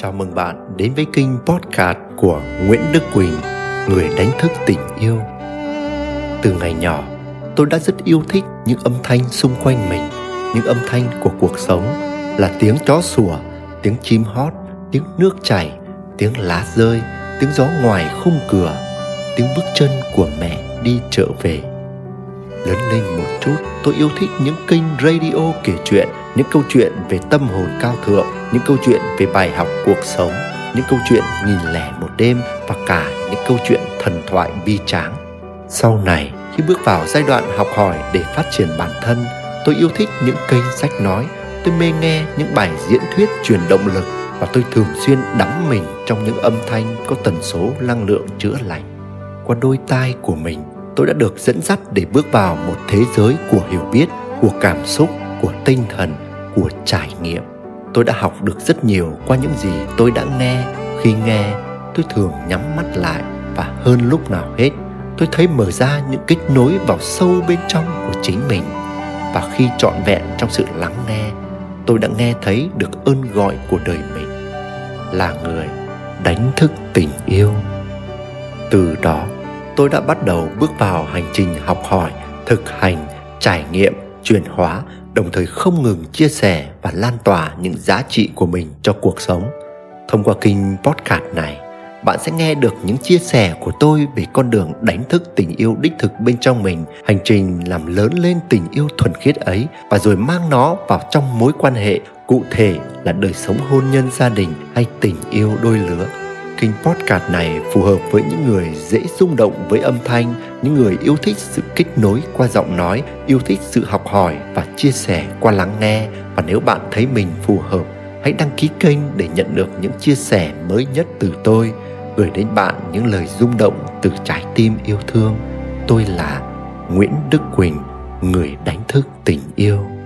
Chào mừng bạn đến với kênh podcast của Nguyễn Đức Quỳnh, người đánh thức tình yêu. Từ ngày nhỏ, tôi đã rất yêu thích những âm thanh xung quanh mình, những âm thanh của cuộc sống là tiếng chó sủa, tiếng chim hót, tiếng nước chảy, tiếng lá rơi, tiếng gió ngoài khung cửa, tiếng bước chân của mẹ đi chợ về. Lớn lên một chút, tôi yêu thích những kênh radio kể chuyện, những câu chuyện về tâm hồn cao thượng, những câu chuyện về bài học cuộc sống, những câu chuyện nghìn lẻ một đêm và cả những câu chuyện thần thoại bi tráng. Sau này, khi bước vào giai đoạn học hỏi để phát triển bản thân, tôi yêu thích những kênh sách nói, tôi mê nghe những bài diễn thuyết truyền động lực và tôi thường xuyên đắm mình trong những âm thanh có tần số năng lượng chữa lành. Qua đôi tai của mình, tôi đã được dẫn dắt để bước vào một thế giới của hiểu biết, của cảm xúc, của tinh thần, của trải nghiệm. Tôi đã học được rất nhiều qua những gì tôi đã nghe. Khi nghe, tôi thường nhắm mắt lại và hơn lúc nào hết, tôi thấy mở ra những kết nối vào sâu bên trong của chính mình. Và khi trọn vẹn trong sự lắng nghe, tôi đã nghe thấy được ơn gọi của đời mình là người đánh thức tình yêu. Từ đó, tôi đã bắt đầu bước vào hành trình học hỏi, thực hành, trải nghiệm, chuyển hóa, đồng thời không ngừng chia sẻ và lan tỏa những giá trị của mình cho cuộc sống. Thông qua kênh podcast này, bạn sẽ nghe được những chia sẻ của tôi về con đường đánh thức tình yêu đích thực bên trong mình, hành trình làm lớn lên tình yêu thuần khiết ấy và rồi mang nó vào trong mối quan hệ cụ thể là đời sống hôn nhân gia đình hay tình yêu đôi lứa kênh podcast này phù hợp với những người dễ rung động với âm thanh, những người yêu thích sự kết nối qua giọng nói, yêu thích sự học hỏi và chia sẻ qua lắng nghe. Và nếu bạn thấy mình phù hợp, hãy đăng ký kênh để nhận được những chia sẻ mới nhất từ tôi, gửi đến bạn những lời rung động từ trái tim yêu thương. Tôi là Nguyễn Đức Quỳnh, người đánh thức tình yêu.